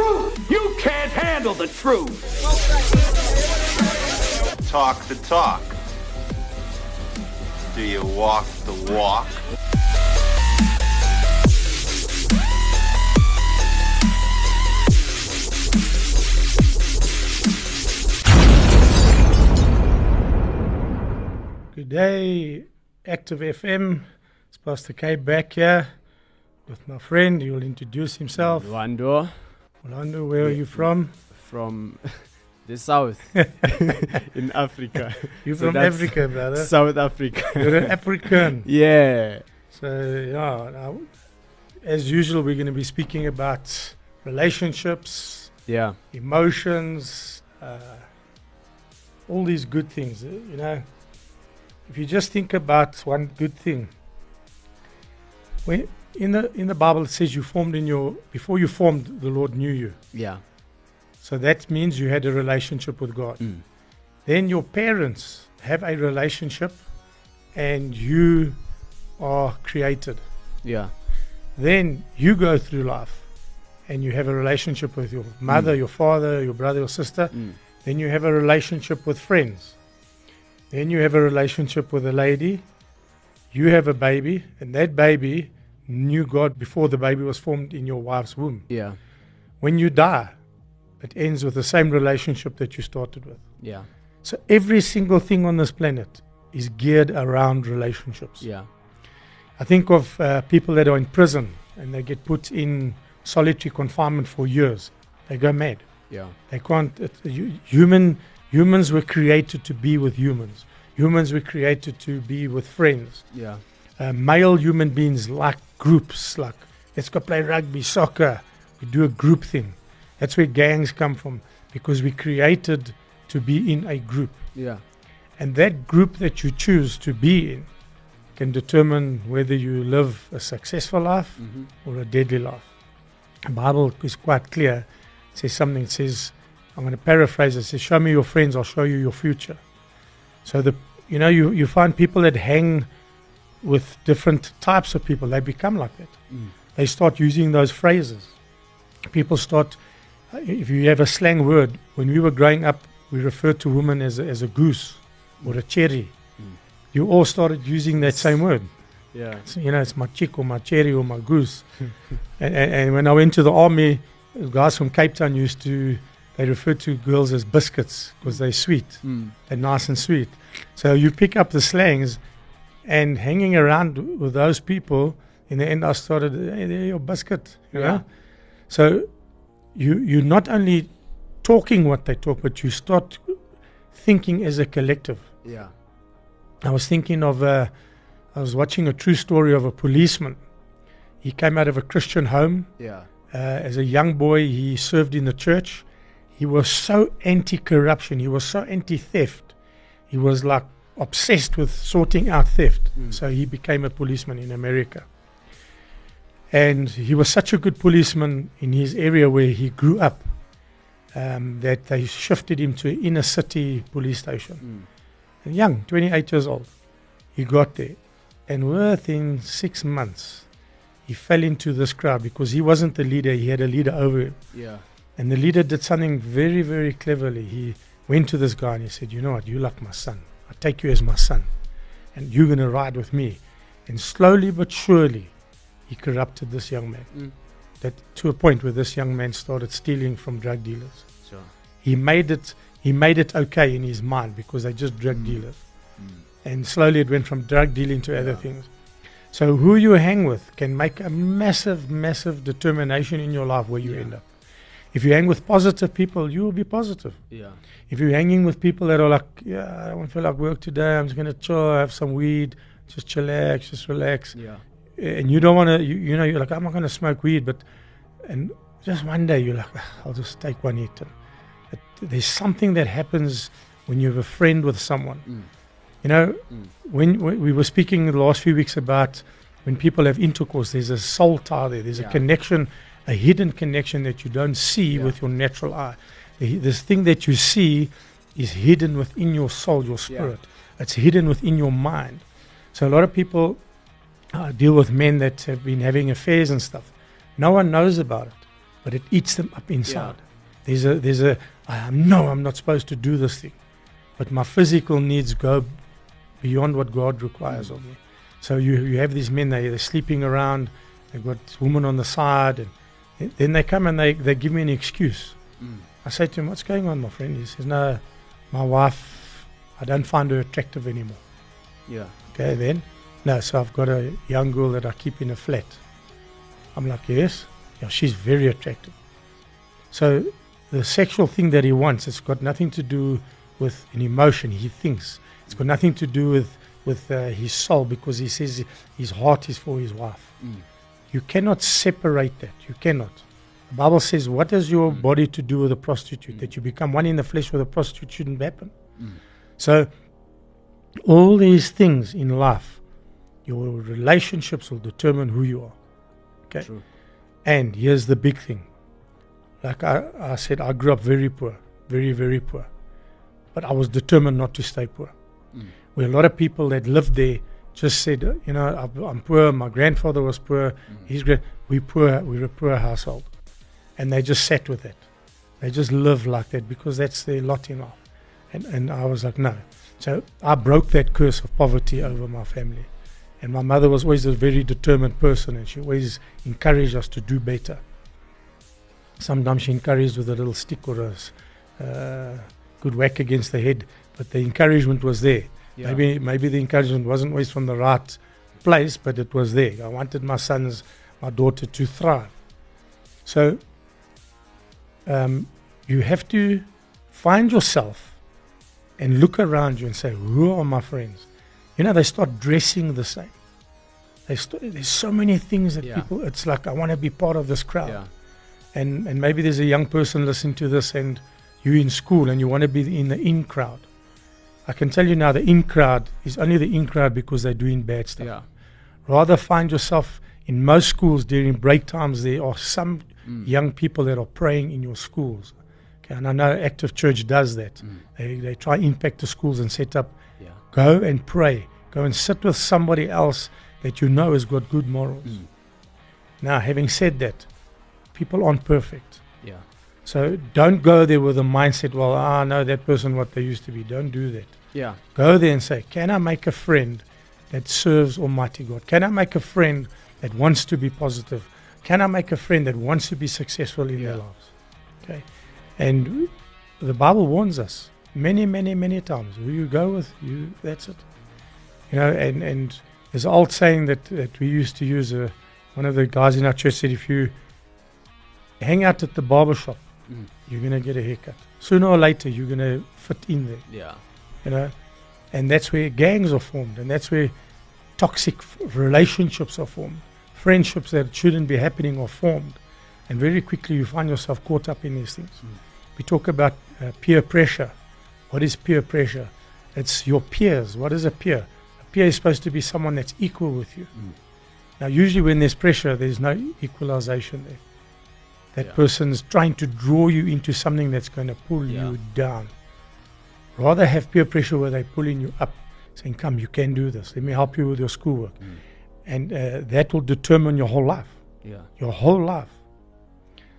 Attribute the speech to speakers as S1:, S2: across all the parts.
S1: truth. You can't handle the truth.
S2: Talk the talk. Do you walk the walk?
S3: Good day, Active FM. It's Pastor K back here with my friend. He will introduce himself.
S4: Wando
S3: Orlando, where are you from?
S4: from the south in Africa.
S3: You're
S4: So
S3: from Africa, brother.
S4: South Africa.
S3: You're an African.
S4: yeah.
S3: So, yeah, now, as usual, we're going to be speaking about relationships,
S4: Yeah.
S3: emotions, uh, all these good things. uh, You know, if you just think about one good thing, when in the in the Bible it says you formed in your before you formed, the Lord knew you.
S4: Yeah.
S3: So that means you had a relationship with God.
S4: Mm.
S3: Then your parents have a relationship, and you are created.
S4: Yeah.
S3: Then you go through life, and you have a relationship with your mother,
S4: Mm.
S3: your father, your brother, your sister.
S4: Mm.
S3: Then you have a relationship with friends. Then you have a relationship with a lady. You have a baby, and that baby knew God before the baby was formed in your wife's womb.
S4: Yeah.
S3: When you die, it ends with the same relationship that you started with.
S4: Yeah.
S3: So every single thing on this planet is geared around relationships.
S4: Yeah.
S3: I think of uh, people that are in prison and they get put in solitary confinement for years. They go mad.
S4: Yeah.
S3: They can't. It, hu- human humans were created to be with humans. Humans were created to be with friends.
S4: Yeah.
S3: Uh, male human beings like groups. Like let's go play rugby, soccer. We do a group thing. That's where gangs come from because we created to be in a group,
S4: Yeah.
S3: and that group that you choose to be in can determine whether you live a successful life
S4: Mm-hmm.
S3: or a deadly life. The Bible is quite clear. It says something. It says, I'm going to paraphrase it. It says, "Show me your friends, I'll show you your future." So the you know you you find people that hang with different types of people. They become like that.
S4: Mm.
S3: They start using those phrases. People start. If you have a slang word, when we were growing up, we referred to women as a, as a goose or a cherry.
S4: Mm.
S3: You all started using that same word.
S4: Yeah.
S3: So, you know, it's my chick or my cherry or my goose. and, and, and when I went to the army, guys from Cape Town used to, they referred to girls as biscuits because they're sweet.
S4: Mm.
S3: They're nice and sweet. So you pick up the slangs and hanging around with those people, in the end, I started, hey, they're your biscuit. You
S4: Yeah.
S3: know? So you, you're not only talking what they talk, but you start thinking as a collective.
S4: Yeah.
S3: I was thinking of uh, I was watching a true story of a policeman. He came out of a Christian home.
S4: Yeah.
S3: Uh, as a young boy, he served in the church. He was so anti corruption, he was so anti theft. He was like obsessed with sorting out theft.
S4: Mm.
S3: So he became a policeman in America. And he was such a good policeman in his area where he grew up um, that they shifted him to an inner city police station
S4: Mm.
S3: and young, 28 years old. He got there, and within six months, he fell into this crowd because he wasn't the leader, he had a leader over him.
S4: Yeah.
S3: And the leader did something very, very cleverly. He went to this guy and he said, You know what? You like my son. I take you as my son, and you're going to ride with me. And slowly but surely, he corrupted this young man.
S4: Mm.
S3: That to a point where this young man started stealing from drug dealers.
S4: Sure.
S3: He made it. He made it okay in his mind because they're just drug
S4: Mm.
S3: dealers
S4: Mm.
S3: and slowly it went from drug dealing to other things. So who you hang with can make a massive, massive determination in your life where you
S4: Yeah.
S3: end up. If you hang with positive people, you will be positive.
S4: Yeah.
S3: If you're hanging with people that are like, yeah, I don't feel like work today, I'm just gonna chill, have some weed, just chillax, just relax,
S4: Yeah.
S3: and you don't want to, you, you know, you're like, I'm not gonna smoke weed, but, and just one day you're like, "Ah, I'll just take one hit. And it, there's something that happens when you have a friend with someone.
S4: Mm.
S3: You know,
S4: Mm.
S3: when, when we were speaking the last few weeks about when people have intercourse, there's a soul tie there. There's
S4: Yeah.
S3: a connection, a hidden connection that you don't see
S4: Yeah.
S3: with your natural eye. The, this thing that you see is hidden within your soul, your spirit. It's hidden within your mind. So a lot of people uh, deal with men that have been having affairs and stuff. No one knows about it. but it eats them up inside. There's a there's a I know I'm not supposed to do this thing, but my physical needs go beyond what God requires of me. So you you have these men they they're sleeping around, they've got women on the side, and then they come and they they give me an excuse.
S4: Mm.
S3: I say to him, "What's going on, my friend?" He says, "No, my wife, I don't find her attractive anymore."
S4: Yeah.
S3: Okay, then. No, so I've got a young girl that I keep in a flat. I'm like, yes. Yeah, she's very attractive. So the sexual thing that he wants, it's got nothing to do with an emotion. He thinks it's got nothing to do with with uh, his soul because he says his heart is for his wife.
S4: Mm.
S3: You cannot separate that. You cannot. The Bible says, "What has your
S4: Mm.
S3: body to do with a prostitute?
S4: Mm.
S3: That you become one in the flesh with a prostitute shouldn't happen."
S4: Mm.
S3: So, all these things in life, your relationships will determine who you are. Okay.
S4: True.
S3: And here's the big thing. Like I, I said, I grew up very poor, very, very poor. But I was determined not to stay poor.
S4: Mm.
S3: Where a lot of people that lived there just said, you know, I'm- poor, my grandfather was poor,
S4: Mm.
S3: he's great, we poor, we're a poor household. And they just sat with it. They just live like that because that's their lot in life. And, and I was like, no. So I broke that curse of poverty over my family. And my mother was always a very determined person and she always encouraged us to do better. Sometimes she encouraged with a little stick or a uh, good whack against the head, but the encouragement was there.
S4: Yeah.
S3: Maybe maybe the encouragement wasn't always from the right place, but it was there. I wanted my sons, my daughter to thrive. So um, you have to find yourself and look around you and say, "Who are my friends?" You know, they start dressing the same. They st- there's so many things that
S4: Yeah.
S3: people. It's like I want to be part of this crowd
S4: Yeah.
S3: and and maybe there's a young person listening to this and you're in school and you want to be in the in crowd i can tell you now the in crowd is only the in crowd because they're doing bad stuff
S4: Yeah.
S3: rather find yourself in most schools during break times there are some
S4: Mm.
S3: young people that are praying in your schools okay and i know active church does that
S4: Mm.
S3: they, they try impact the schools and set up
S4: Yeah.
S3: go and pray go and sit with somebody else that you know has got good morals
S4: Mm.
S3: now having said that people aren't perfect
S4: Yeah.
S3: so don't go there with a mindset, well, ah, no, that person what they used to be. Don't do that.
S4: Yeah.
S3: Go there and say, can I make a friend that serves Almighty God? Can I make a friend that wants to be positive? Can I make a friend that wants to be successful in their lives? Okay. And the Bible warns us many, many, many times. Who you go with, you that's it. You know, and, and there's an old saying that, that we used to use. Uh, one of the guys in our church said, if you hang out at the barber shop,
S4: Mm.
S3: you're going to get a haircut. Sooner or later, you're going to fit in there,
S4: Yeah.
S3: You know. And that's where gangs are formed, and that's where toxic relationships are formed. Friendships that shouldn't be happening are formed. And very quickly, you find yourself caught up in these things.
S4: Mm.
S3: We talk about uh, peer pressure. What is peer pressure? It's your peers. What is a peer? A peer is supposed to be someone that's equal with you.
S4: Mm.
S3: Now, usually when there's pressure, there's no equalization there. That
S4: Yeah.
S3: person's trying to draw you into something that's going to pull
S4: Yeah.
S3: you down. Rather have peer pressure where they're pulling you up, saying, Come, you can do this. Let me help you with your schoolwork.
S4: Mm.
S3: And uh, that will determine your whole life,
S4: Yeah.
S3: your whole life.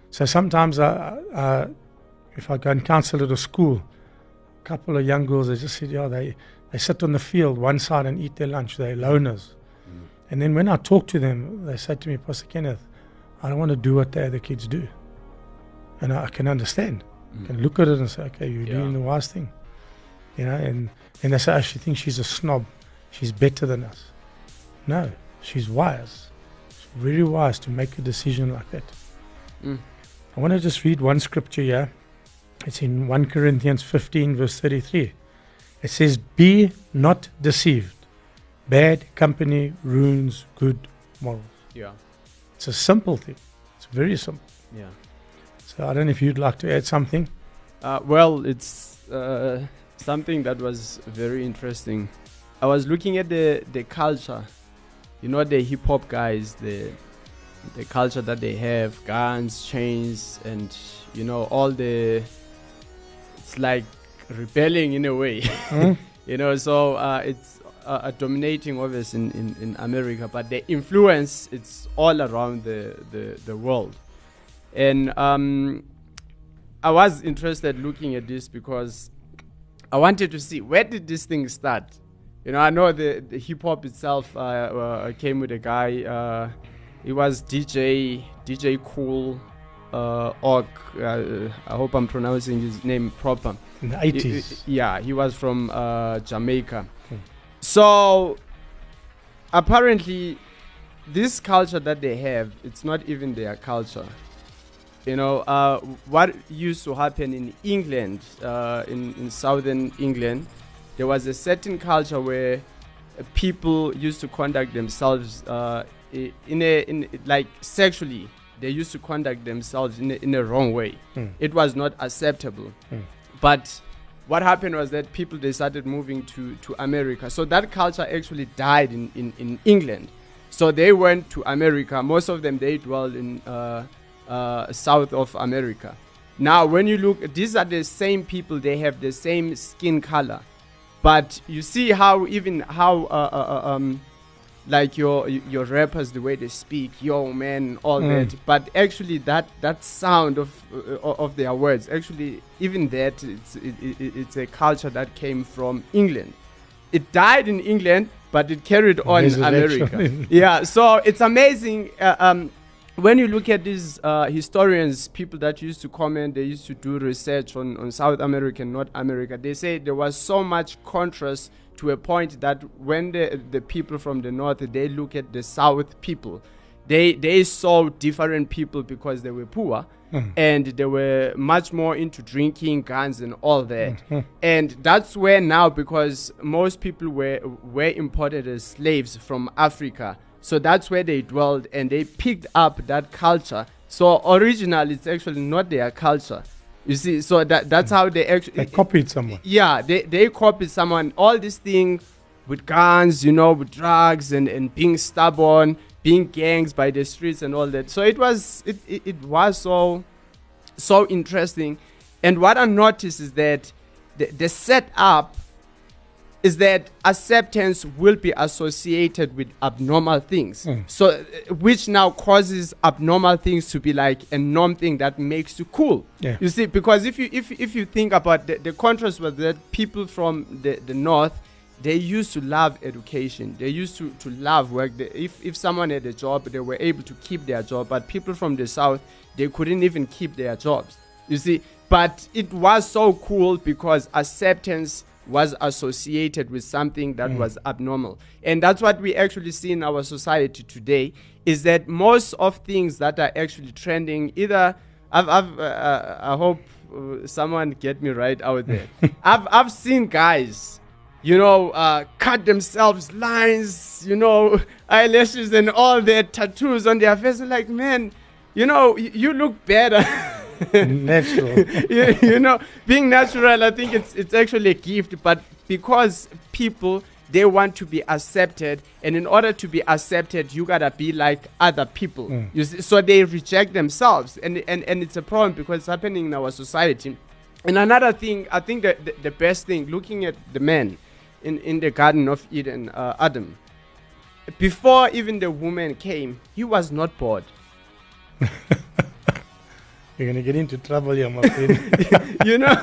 S3: So sometimes, I, I, if I go and counsel at a school, a couple of young girls, they just said, Yeah, they, they sit on the field one side and eat their lunch. They're loners.
S4: Mm.
S3: And then when I talk to them, they say to me, Pastor Kenneth, I don't want to do what the other kids do. And I, I can understand. I can
S4: Mm.
S3: look at it and say, okay, you're
S4: Yeah.
S3: doing the wise thing. You know, and, and they say, oh, she thinks she's a snob. She's better than us. No, she's wise. She's very wise to make a decision like that.
S4: Mm.
S3: I want to just read one scripture here. It's in 1 Corinthians 15, verse 33. It says, Be not deceived. Bad company ruins good morals.
S4: Yeah.
S3: It's a simple thing. It's very simple.
S4: Yeah.
S3: So I don't know if you'd like to add something.
S4: Uh, well, it's uh, something that was very interesting. I was looking at the the culture, you know, the hip hop guys, the the culture that they have, guns, chains, and you know all the. It's like rebelling in a way,
S3: Hmm?
S4: you know. So uh, it's uh, uh, dominating, obviously, in, in, in America, but the influence it's all around the, the, the world. And um, I was interested looking at this because I wanted to see where did this thing start. You know, I know the, the hip hop itself uh, uh, came with a guy. Uh, he was DJ DJ Kool uh, Org. Uh, I hope I'm pronouncing his name proper.
S3: In the
S4: Y-
S3: 80s.
S4: y- Yeah, he was from uh, Jamaica.
S3: Hmm.
S4: So apparently, this culture that they have, it's not even their culture. You know, uh, what used to happen in England, uh, in, in southern England, there was a certain culture where people used to conduct themselves uh, in a in like sexually. They used to conduct themselves in a, in a wrong way.
S3: Hmm.
S4: It was not acceptable.
S3: Hmm.
S4: But what happened was that people they started moving to, to America. So that culture actually died in, in, in England. So they went to America. Most of them they dwelled in uh, uh, south of America. Now, when you look, these are the same people. They have the same skin color, but you see how even how uh, uh, uh, um, like your your rappers the way they speak, yo man, all
S3: Mm.
S4: that. But actually, that that sound of uh, of their words, actually, even that it's it, it, it's a culture that came from England. It died in England, but it carried on in America. yeah, so it's amazing. Uh, um, when you look at these uh, historians, people that used to comment, they used to do research on, on South America and North America, they say there was so much contrast to a point that when the, the people from the North, they look at the South people, they, they saw different people because they were poor
S3: Mm.
S4: and they were much more into drinking, guns, and all that. And that's where now, because most people were were imported as slaves from Africa, so that's where they dwelled, and they picked up that culture. So originally, it's actually not their culture. You see, so that that's hmm. how they actually
S3: They copied someone.
S4: yeah, they they copied someone. All this thing with guns, you know, with drugs and and being stubborn, being gangs by the streets and all that. So it was it it, it was so so interesting. And what I noticed is that the, the setup is that acceptance will be associated with abnormal things.
S3: Mm.
S4: So, uh, which now causes abnormal things to be like a norm thing that makes you cool.
S3: Yeah.
S4: You see, because if you if if you think about the, the contrast was that people from the, the north, they used to love education. They used to, to love work. They, if if someone had a job, they were able to keep their job. But people from the south, they couldn't even keep their jobs. You see, but it was so cool because acceptance was associated with something that was abnormal and that's what we actually see in our society today is that most of things that are actually trending either i've, I've uh, uh, i hope uh, someone get me right out there i've i've seen guys you know, uh, cut themselves lines, you know, eyelashes and all their tattoos on their face. Like, man, you know, you look better.
S3: Natural.
S4: you, you know, being natural, I think it's it's actually a gift, but because people they want to be accepted, and in order to be accepted, you gotta be like other people.
S3: Mm.
S4: You see, so they reject themselves, and and and it's a problem because it's happening in our society. And another thing, I think that the, the best thing, looking at the man in in the Garden of Eden, uh, Adam, before even the woman came, he was not bored.
S3: You're to get into trouble here, my friend.
S4: you know,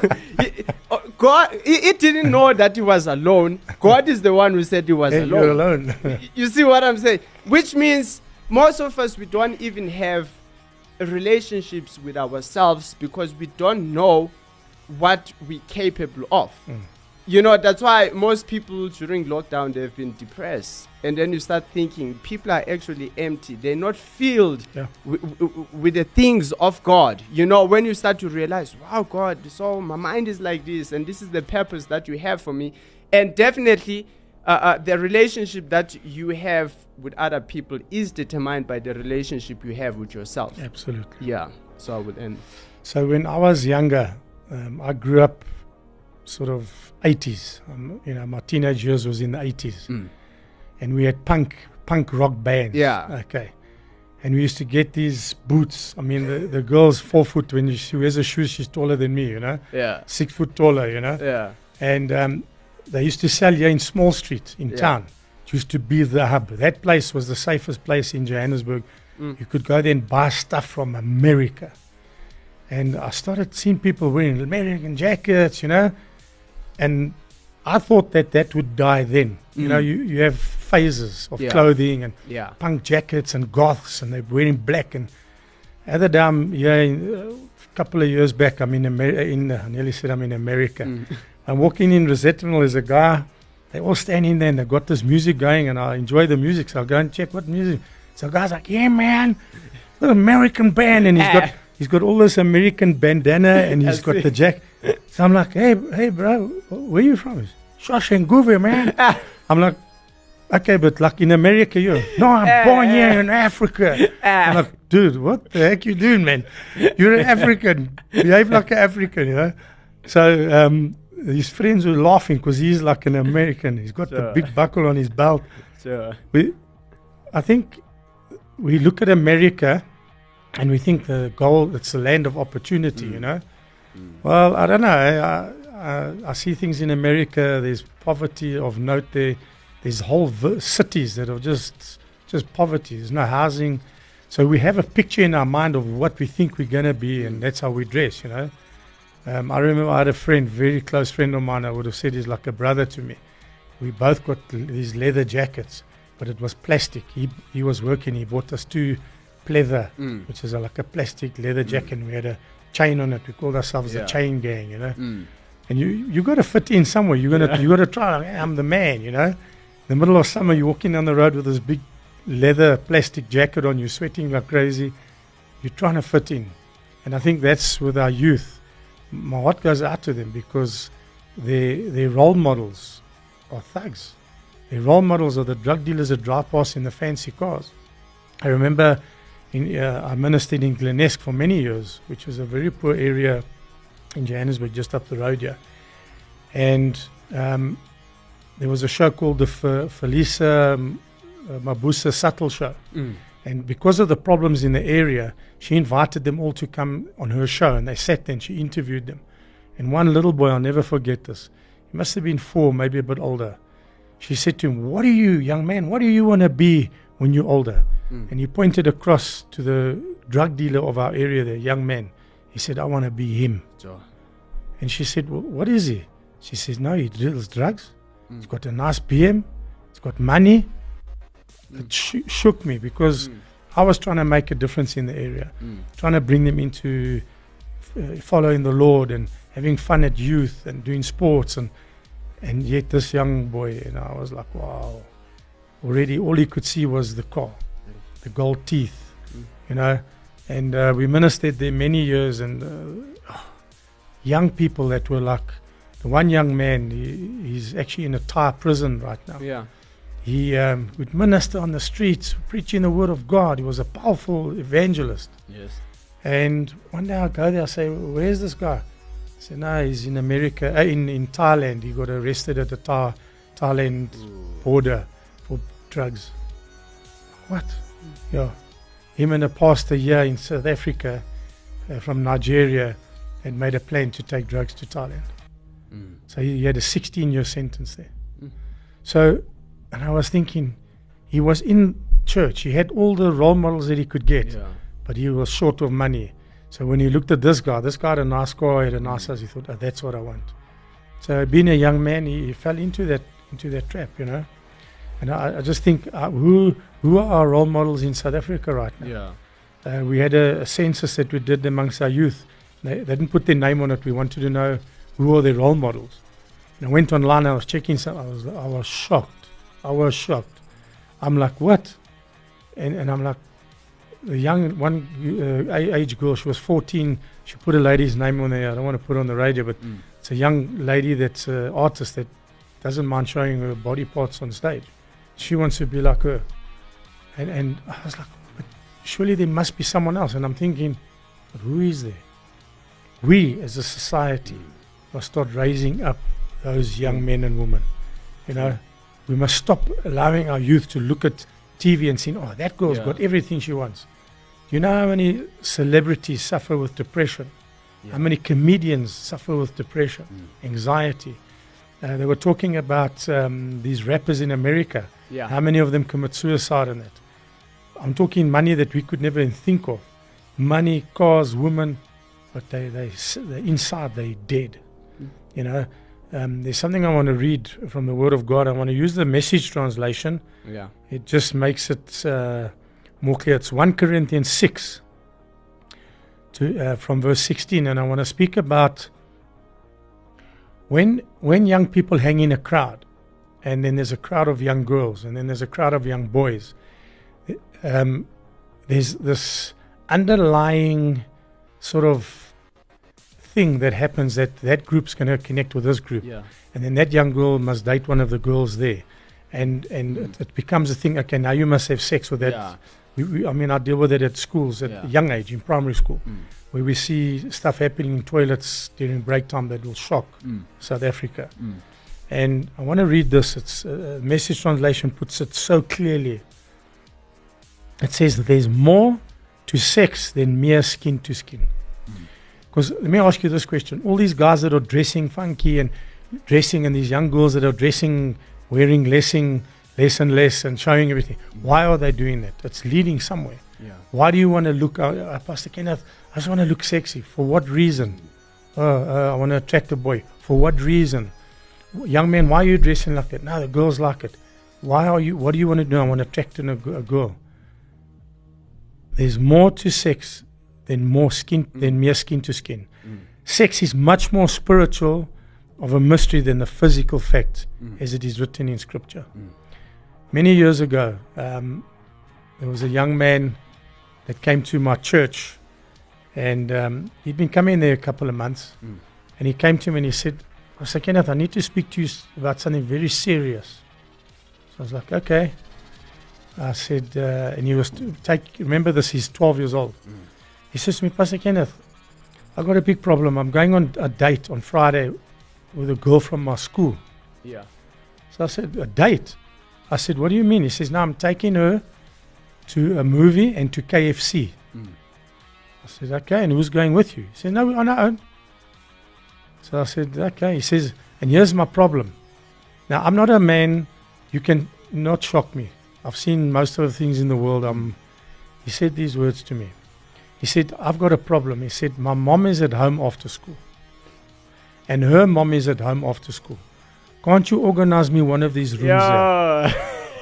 S4: uh, God, he, he didn't know that he was alone. God is the one who said he was
S3: hey, you're
S4: alone.
S3: alone.
S4: You see what I'm saying? Which means most of us we don't even have relationships with ourselves because we don't know what we're capable of.
S3: Mm.
S4: You know, that's why most people during lockdown they've been depressed. And then you start thinking people are actually empty. They're not filled
S3: Yeah.
S4: wi- wi- with the things of God. You know, when you start to realize, wow, God, so my mind is like this, and this is the purpose that you have for me. And definitely, uh, uh, the relationship that you have with other people is determined by the relationship you have with yourself.
S3: Absolutely.
S4: Yeah. So I would end.
S3: So when I was younger, um, I grew up sort of 80s. Um, you know, my teenage years was in the 80s. And we had punk punk rock bands.
S4: Yeah.
S3: Okay. And we used to get these boots. I mean, the, the girl's four foot. When she wears a shoes, she's taller than me, you know,
S4: Yeah.
S3: six foot taller, you know.
S4: Yeah.
S3: And um, they used to sell here in Small Street in
S4: Yeah.
S3: town. It used to be the hub. That place was the safest place in Johannesburg You could go there and buy stuff from America. And I started seeing people wearing American jackets, you know, and I thought that that would die then. You know,
S4: Mm.
S3: you, you have phases of
S4: Yeah.
S3: clothing and
S4: Yeah.
S3: punk jackets and goths, and they're wearing black. And other time, yeah, uh, a couple of years back, I'm in America. In uh, I nearly said I'm in America.
S4: Mm.
S3: I'm walking in Rosettenville. There's a guy. They all stand in there, and they've got this music going, and I enjoy the music. So I'll go and check what music. So the guy's like, "Yeah, man, the American band," and he's got he's got all this American bandana, and he's got the jack. So I'm like, "Hey, hey, bro, where you from?" He's Soshanguve, man. I'm like, okay, but like in America, you no, I'm eh, born eh. here in Africa. Eh. I'm like, dude, what the heck you doing, man? You're an African. Behave like an African, you know. So um, his friends were laughing because he's like an American. He's got the big buckle on his belt.
S4: Sure.
S3: We, I think, we look at America, and we think the goal it's the land of opportunity, you mm. know. Mm. Mm. Well, I don't know. I, I, I see things in America. There's poverty of note there. There's whole v- cities that are just just poverty. There's no housing. So we have a picture in our mind of what we think we're going to be, and that's how we dress, you know. Um, I remember I had a friend, very close friend of mine. I would have said he's like a brother to me. We both got l- these leather jackets, but it was plastic. He he was working. He bought us two pleather,
S4: Mm.
S3: which is a, like a plastic leather jacket. And we had a chain on it. We called ourselves
S4: Yeah.
S3: the chain gang, you know.
S4: Mm.
S3: And you you got to fit in somewhere. You're gonna
S4: Yeah.
S3: you got to try. I'm the man, you know. In the middle of summer, you're walking down the road with this big leather plastic jacket on. You're sweating like crazy. You're trying to fit in, and I think that's with our youth. My heart goes out to them because their their role models are thugs. Their role models are the drug dealers that drive past in the fancy cars. I remember in, uh, I ministered in Glenesk for many years, which was a very poor area in Johannesburg, just up the road here. And um, there was a show called the F- Felicia um, uh, Mabuza-Suttle Show.
S4: Mm.
S3: And because of the problems in the area, she invited them all to come on her show. And they sat there and she interviewed them. And one little boy, I'll never forget this, he must have been four, maybe a bit older. She said to him, What do you, young man, what do you want to be when you're older?
S4: Mm.
S3: And he pointed across to the drug dealer of our area, the young man. He said, I want to be him.
S4: Sure.
S3: And she said, well, What is he? She says, No, he deals drugs.
S4: Mm.
S3: He's got a nice BM. He's got money. It sh- shook me because
S4: Mm.
S3: I was trying to make a difference in the area,
S4: Mm.
S3: trying to bring them into uh, following the Lord and having fun at youth and doing sports. And, and yet, this young boy, you know, I was like, Wow. Already, all he could see was the car, the gold teeth,
S4: Mm.
S3: you know. And uh, we ministered there many years, and uh, young people that were like the one young man, he, he's actually in a Thai prison right now.
S4: Yeah.
S3: He um, would minister on the streets, preaching the word of God. He was a powerful evangelist.
S4: Yes.
S3: And one day I go there, I say, Where's this guy? I say, No, he's in America, uh, in, in Thailand. He got arrested at the Tha- Thailand border for drugs. What? Yeah. Him and a pastor here in South Africa uh, from Nigeria had made a plan to take drugs to Thailand.
S4: Mm.
S3: So he, he had a 16 year sentence there.
S4: Mm.
S3: So, and I was thinking, he was in church. He had all the role models that he could get,
S4: Yeah.
S3: but he was short of money. So when he looked at this guy, this guy had a nice car, he had a nice house, he thought, oh, that's what I want. So being a young man, he, he fell into that into that trap, you know. And I, I just think, uh, who who are our role models in South Africa right now?
S4: Yeah.
S3: Uh, we had a, a census that we did amongst our youth. They, they didn't put their name on it. We wanted to know who are their role models. And I went online. I was checking some. I was I was shocked. I was shocked. I'm like, what? And and I'm like, the young one uh, age girl. She was 14. She put a lady's name on there. I don't want to put it on the radio, but
S4: Mm.
S3: it's a young lady that's an artist that doesn't mind showing her body parts on stage. She wants to be like her. And and I was like, but surely there must be someone else. And I'm thinking, but who is there? We as a society must start raising up those young men and women. You know, we must stop allowing our youth to look at TV and saying, oh, that girl's
S4: Yeah.
S3: got everything she wants. Do you know how many celebrities suffer with depression?
S4: Yeah.
S3: How many comedians suffer with depression,
S4: Mm.
S3: anxiety? Uh, they were talking about um, these rappers in America.
S4: Yeah.
S3: How many of them commit suicide in that? I'm talking money that we could never even think of. Money, cars, women, but they they they inside they dead.
S4: Mm.
S3: You know, um, there's something I want to read from the Word of God. I want to use the Message translation.
S4: Yeah.
S3: It just makes it uh, more clear. It's 1 Corinthians 6 to, uh, from verse 16. And I want to speak about when, when young people hang in a crowd, and then there's a crowd of young girls, and then there's a crowd of young boys, um, there's this underlying sort of thing that happens that that group's going to connect with this group
S4: Yeah.
S3: and then that young girl must date one of the girls there and and
S4: Mm.
S3: it, it becomes a thing okay now you must have sex with that
S4: Yeah.
S3: we, we, i mean i deal with it at schools at
S4: Yeah.
S3: a young age in primary school
S4: Mm.
S3: where we see stuff happening in toilets during break time that will shock
S4: Mm.
S3: south africa
S4: Mm.
S3: And i want to read this. It's uh, message translation puts it so clearly. It says that there's more to sex than mere skin to skin.
S4: Mm.
S3: because let me ask you this question. All these guys that are dressing funky and dressing and these young girls that are dressing wearing lessing less and less and showing everything why are they doing that? It's leading somewhere.
S4: Yeah.
S3: why do you want to look uh, uh, pastor kenneth i just want to look sexy. For what reason? Uh, uh, i want to attract a boy. For what reason young man why are you dressing like that no the girls like it why are you what do you want to do i want to attract in a, a girl there's more to sex than more skin than mere skin to skin
S4: Mm.
S3: sex is much more spiritual of a mystery than the physical fact
S4: Mm.
S3: as it is written in scripture
S4: Mm.
S3: many years ago um, there was a young man that came to my church and um, he'd been coming there a couple of months
S4: Mm.
S3: and he came to me and he said Pastor Kenneth I need to speak to you about something very serious so I was like okay I said uh, and he was take remember this he's 12 years old
S4: Mm.
S3: he says to me Pastor Kenneth I've got a big problem I'm going on a date on Friday with a girl from my school
S4: Yeah.
S3: so I said, a date? I said, what do you mean? He says, no, I'm taking her to a movie and to KFC.
S4: Mm.
S3: I said, okay, and who's going with you? He said, no, we're on our own. So I said, okay. He says, and here's my problem. Now, I'm not a man, you can not shock me. I've seen most of the things in the world. Um, he said these words to me. He said, I've got a problem. He said, my mom is at home after school. And her mom is at home after school. Can't you organize me one of these rooms?
S4: Yeah.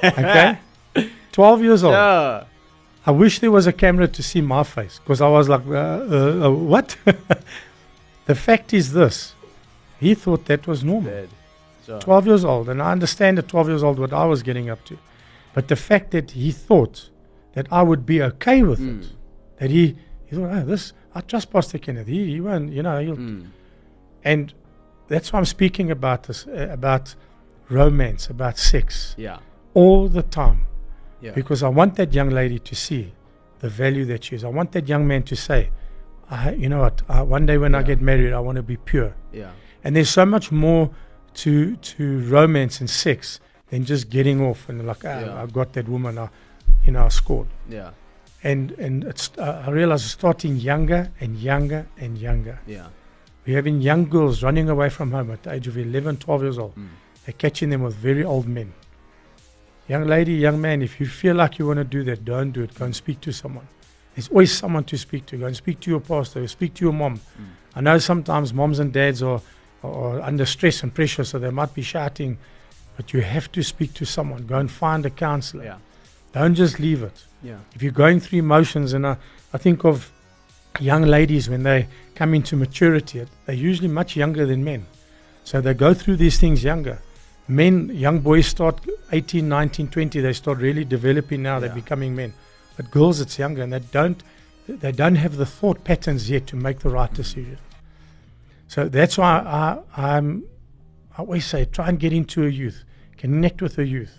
S3: Okay? 12 years old.
S4: Yeah.
S3: I wish there was a camera to see my face because I was like, uh, uh, uh, what? the fact is this he thought that was normal.
S4: So.
S3: 12 years old. And I understand at 12 years old what I was getting up to. But the fact that he thought that I would be okay with
S4: Mm.
S3: it, that he, he thought, oh, this, I trust Pastor Kenneth. He, he won't, you know, he'll.
S4: Mm.
S3: And that's why I'm speaking about this, uh, about romance, about sex,
S4: Yeah.
S3: all the time.
S4: Yeah.
S3: Because I want that young lady to see the value that she is. I want that young man to say, I, you know what, uh, one day when I get married, I want to be pure.
S4: Yeah.
S3: And there's so much more to to romance and sex than just getting off and like, ah,
S4: Yeah.
S3: I got that woman, I, you know, I scored.
S4: Yeah.
S3: And and it's uh, I realize it's starting younger and younger and younger.
S4: Yeah.
S3: We're having young girls running away from home at the age of 11, 12 years old.
S4: Mm.
S3: They're catching them with very old men. Young lady, young man, if you feel like you want to do that, don't do it. Go and speak to someone. There's always someone to speak to. Go and speak to your pastor. Speak to your mom.
S4: Mm.
S3: I know sometimes moms and dads are, are under stress and pressure, so they might be shouting, but you have to speak to someone. Go and find a counselor.
S4: Yeah.
S3: Don't just leave it.
S4: Yeah.
S3: If you're going through emotions, and I, I think of young ladies when they come into maturity, they're usually much younger than men. So they go through these things younger. Men, young boys start 18, 19, 20, they start really developing now, they're
S4: Yeah.
S3: becoming men. But girls, it's younger, and they don't, they don't have the thought patterns yet to make the right decision. So that's why I, I'm, I always say, try and get into a youth, connect with a youth.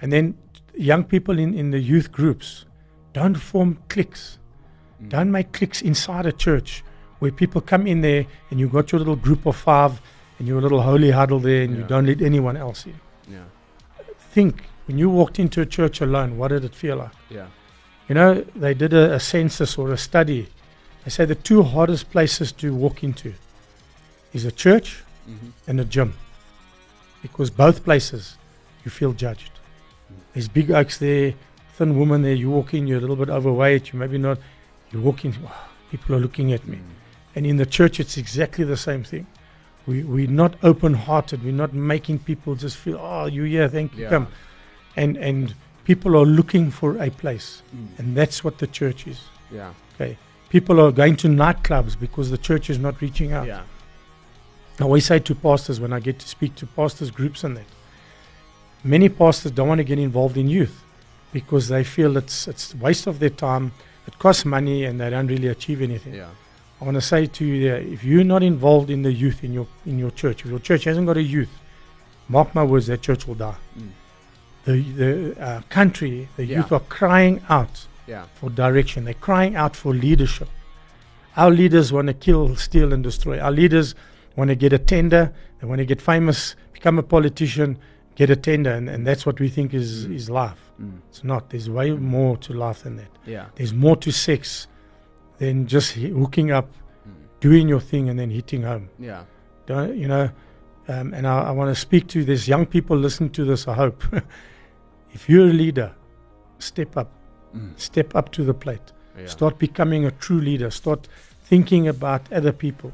S3: And then young people in, in the youth groups, don't form cliques.
S4: Mm.
S3: Don't make cliques inside a church where people come in there and you've got your little group of five and your little holy huddle there and you don't let anyone else in.
S4: Yeah.
S3: Think when you walked into a church alone, what did it feel like?
S4: Yeah.
S3: You know, they did a, a census or a study. They say the two hardest places to walk into is a church
S4: Mm-hmm.
S3: and a gym. Because both places you feel judged. There's big oaks there, thin woman there. You walk in, you're a little bit overweight. You maybe not. You walk in, "Wow, people are looking at me. And in the church, it's exactly the same thing. We we're not open-hearted. We're not making people just feel, oh, you here, thank you,
S4: Yeah.
S3: come. And and people are looking for a place,
S4: Mm.
S3: and that's what the church is.
S4: Yeah.
S3: Okay, people are going to nightclubs because the church is not reaching out.
S4: Yeah.
S3: I always say to pastors when I get to speak to pastors groups and that, many pastors don't want to get involved in youth because they feel it's it's waste of their time, it costs money, and they don't really achieve anything.
S4: Yeah.
S3: I want to say to you there, if you're not involved in the youth in your in your church, if your church hasn't got a youth, mark my words, that church will die.
S4: Mm.
S3: The the uh, country, the
S4: Yeah.
S3: youth are crying out
S4: Yeah.
S3: for direction. They're crying out for leadership. Our leaders want to kill, steal, and destroy. Our leaders want to get a tender. They want to get famous, become a politician, get a tender, and, and that's what we think is,
S4: Mm.
S3: is life.
S4: Mm.
S3: It's not. There's way more to life than that.
S4: Yeah.
S3: There's more to sex than just hooking up,
S4: Mm.
S3: doing your thing, and then hitting home.
S4: Yeah.
S3: Don't, you know, um, and I, I want to speak to this young people listening to this. I hope if you're a leader, step up,
S4: Mm.
S3: step up to the plate.
S4: Yeah.
S3: Start becoming a true leader. Start thinking about other people.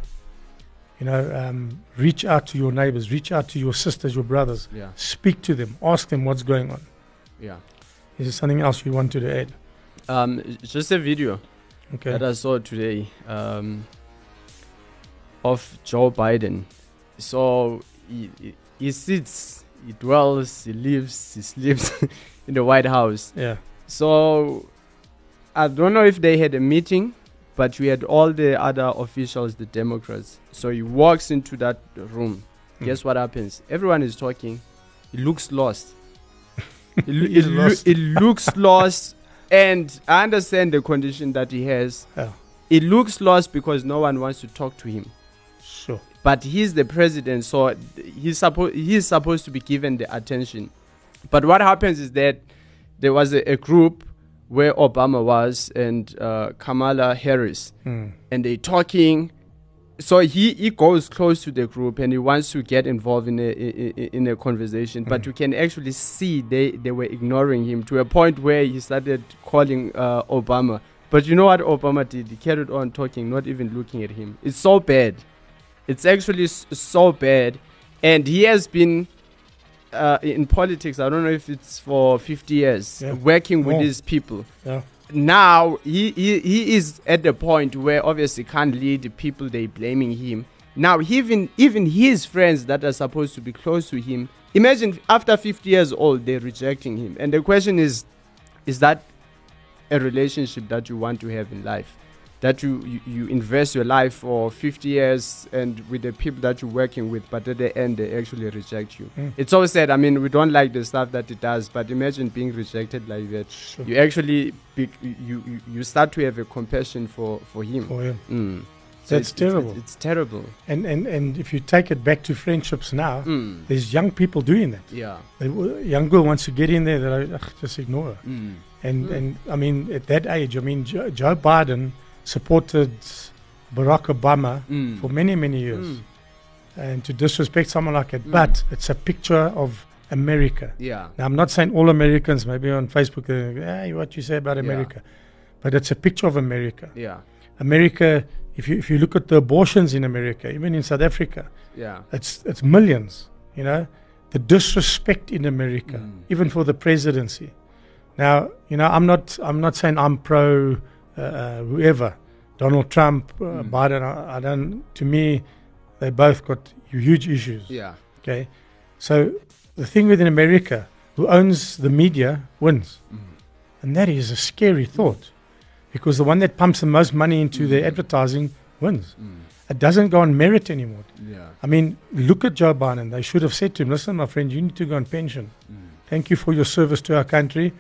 S3: You know, um, reach out to your neighbors, reach out to your sisters, your brothers.
S4: Yeah.
S3: Speak to them. Ask them what's going on.
S4: Yeah.
S3: Is there something else you wanted to add?
S4: Um, just a video
S3: Okay.
S4: that I saw today um, of Joe Biden. So he, he- he sits, he dwells, he lives, he sleeps in the White House.
S3: yeah.
S4: So I don't know if they had a meeting, but we had all the other officials, the Democrats. So he walks into that room.
S3: Mm.
S4: Guess what happens? Everyone is talking. He looks lost. it, it
S3: lost.
S4: it looks lost, and I understand the condition that he has.
S3: Yeah.
S4: It looks lost because no one wants to talk to him.
S3: Sure.
S4: But he's the president, so he's supposed he's supposed to be given the attention. But what happens is that there was a, a group where Obama was and uh, Kamala Harris,
S3: Mm.
S4: and they talking. So he, he goes close to the group and he wants to get involved in a in, in a conversation, but
S3: Mm.
S4: you can actually see they, they were ignoring him to a point where he started calling uh, Obama. But you know what Obama did? He carried on talking, not even looking at him. It's so bad. It's actually so bad, and he has been uh, in politics. I don't know if it's for 50 years,
S3: Yeah.
S4: working with these people
S3: Yeah.
S4: now he, he he is at the point where obviously can't lead the people they blaming him now even even his friends that are supposed to be close to him imagine after 50 years old they're rejecting him and the question is is that a relationship that you want to have in life that you, you, you invest your life for 50 years and with the people that you're working with but at the end they actually reject you
S3: Mm.
S4: it's so sad i mean we don't like the stuff that it does but imagine being rejected like that
S3: Sure.
S4: you actually be, you, you you start to have a compassion for for him.
S3: For him.
S4: Mm.
S3: That's
S4: it's,
S3: terrible.
S4: It's, it's terrible.
S3: And, and and if you take it back to friendships now,
S4: Mm.
S3: there's young people doing that.
S4: Yeah.
S3: The young girl wants to get in there, that I just ignore her.
S4: Mm.
S3: And
S4: Mm.
S3: and I mean, at that age, I mean, Joe, Joe Biden supported Barack Obama
S4: Mm.
S3: for many many years,
S4: Mm.
S3: and to disrespect someone like that,
S4: Mm.
S3: but it's a picture of America.
S4: Yeah.
S3: Now, I'm not saying all Americans, maybe on Facebook, hey, what you say about
S4: Yeah.
S3: America, but it's a picture of America.
S4: Yeah.
S3: America, if you if you look at the abortions in America, even in South Africa,
S4: Yeah.
S3: it's it's millions. You know, the disrespect in America,
S4: Mm.
S3: even for the presidency. Now, you know, I'm not I'm not saying I'm pro uh, uh, whoever, Donald Trump, uh,
S4: Mm.
S3: Biden. I, I don't. To me, they both got huge issues.
S4: Yeah.
S3: Okay, so the thing within America, who owns the media wins,
S4: Mm.
S3: and that is a scary thought, because the one that pumps the most money into their
S4: Mm.
S3: advertising wins.
S4: Mm.
S3: It doesn't go on merit anymore.
S4: Yeah.
S3: I mean, look at Joe Biden. They should have said to him, listen, my friend, you need to go on pension.
S4: Mm.
S3: Thank you for your service to our country.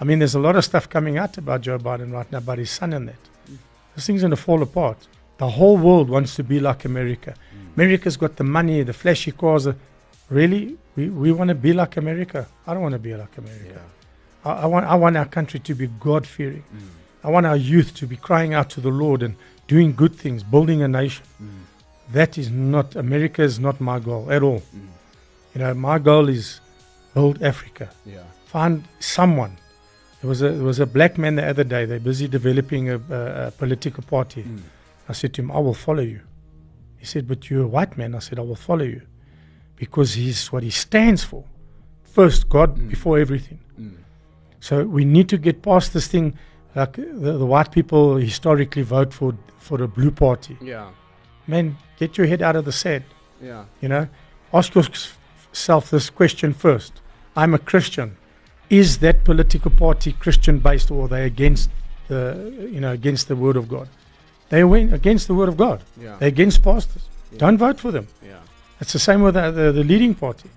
S3: I mean, there's a lot of stuff coming out about Joe Biden right now, about his son and that.
S4: Mm.
S3: This thing's going to fall apart. The whole world wants to be like America.
S4: Mm.
S3: America's got the money, the flashy cars. Really? We, we want to be like America? I don't want to be like America.
S4: Yeah.
S3: I, I, want, I want our country to be God fearing.
S4: Mm.
S3: I want our youth to be crying out to the Lord and doing good things, building a nation.
S4: Mm.
S3: That is not, America is not my goal at all.
S4: Mm.
S3: You know, my goal is build Africa.
S4: Yeah.
S3: Find someone There was a there was a black man the other day. They're busy developing a, a, a political party.
S4: Mm.
S3: I said to him, "I will follow you." He said, "But you're a white man." I said, "I will follow you," because he's what he stands for. First, God
S4: Mm.
S3: before everything.
S4: Mm.
S3: So we need to get past this thing. Like the, the white people historically vote for for a blue party.
S4: Yeah.
S3: Man, get your head out of the sand.
S4: Yeah.
S3: You know, ask yourself this question first. I'm a Christian. Is that political party Christian based or are they against the you know against the word of God? They went against the word of God.
S4: Yeah.
S3: They're against pastors.
S4: Yeah.
S3: Don't vote for them.
S4: Yeah.
S3: It's the same with the, the, the leading party.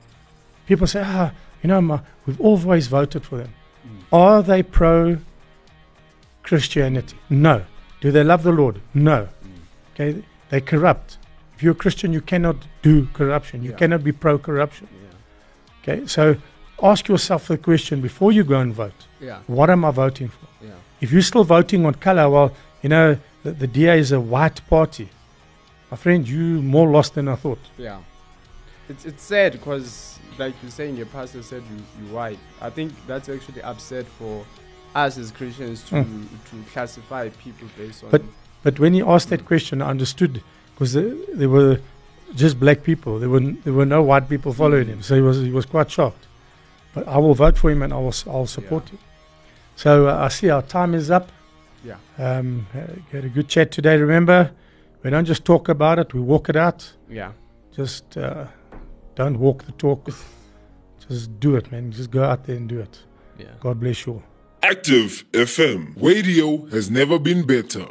S3: People say, ah, you know, ma, we've always voted for them.
S4: Mm.
S3: Are they pro Christianity? No. Do they love the Lord? No.
S4: Mm.
S3: Okay, they corrupt. If you're a Christian, you cannot do corruption. You
S4: Yeah.
S3: cannot be pro corruption. Okay, so ask yourself the question before you go and vote
S4: Yeah.
S3: what am I voting for?
S4: Yeah.
S3: If you're still voting on color, well, you know, the, the DA is a white party. My friend, you more lost than I thought.
S4: Yeah. It's it's sad because like you're saying your pastor said you you white. I think that's actually upset for us as Christians to hmm. to classify people based on
S3: But- But when he asked that question, I understood because there were just black people. There were there were no white people following hmm. him, so he was he was quite shocked. But I will vote for him and I will s- I'll support
S4: Yeah.
S3: him. So uh, I see our time is up.
S4: Yeah.
S3: Um, had a good chat today. Remember, we don't just talk about it; we walk it out.
S4: yeah.
S3: Just uh, don't walk the talk. just do it, man. Just go out there and do it.
S4: Yeah.
S3: God bless you all.
S5: Active FM. Radio has never been better.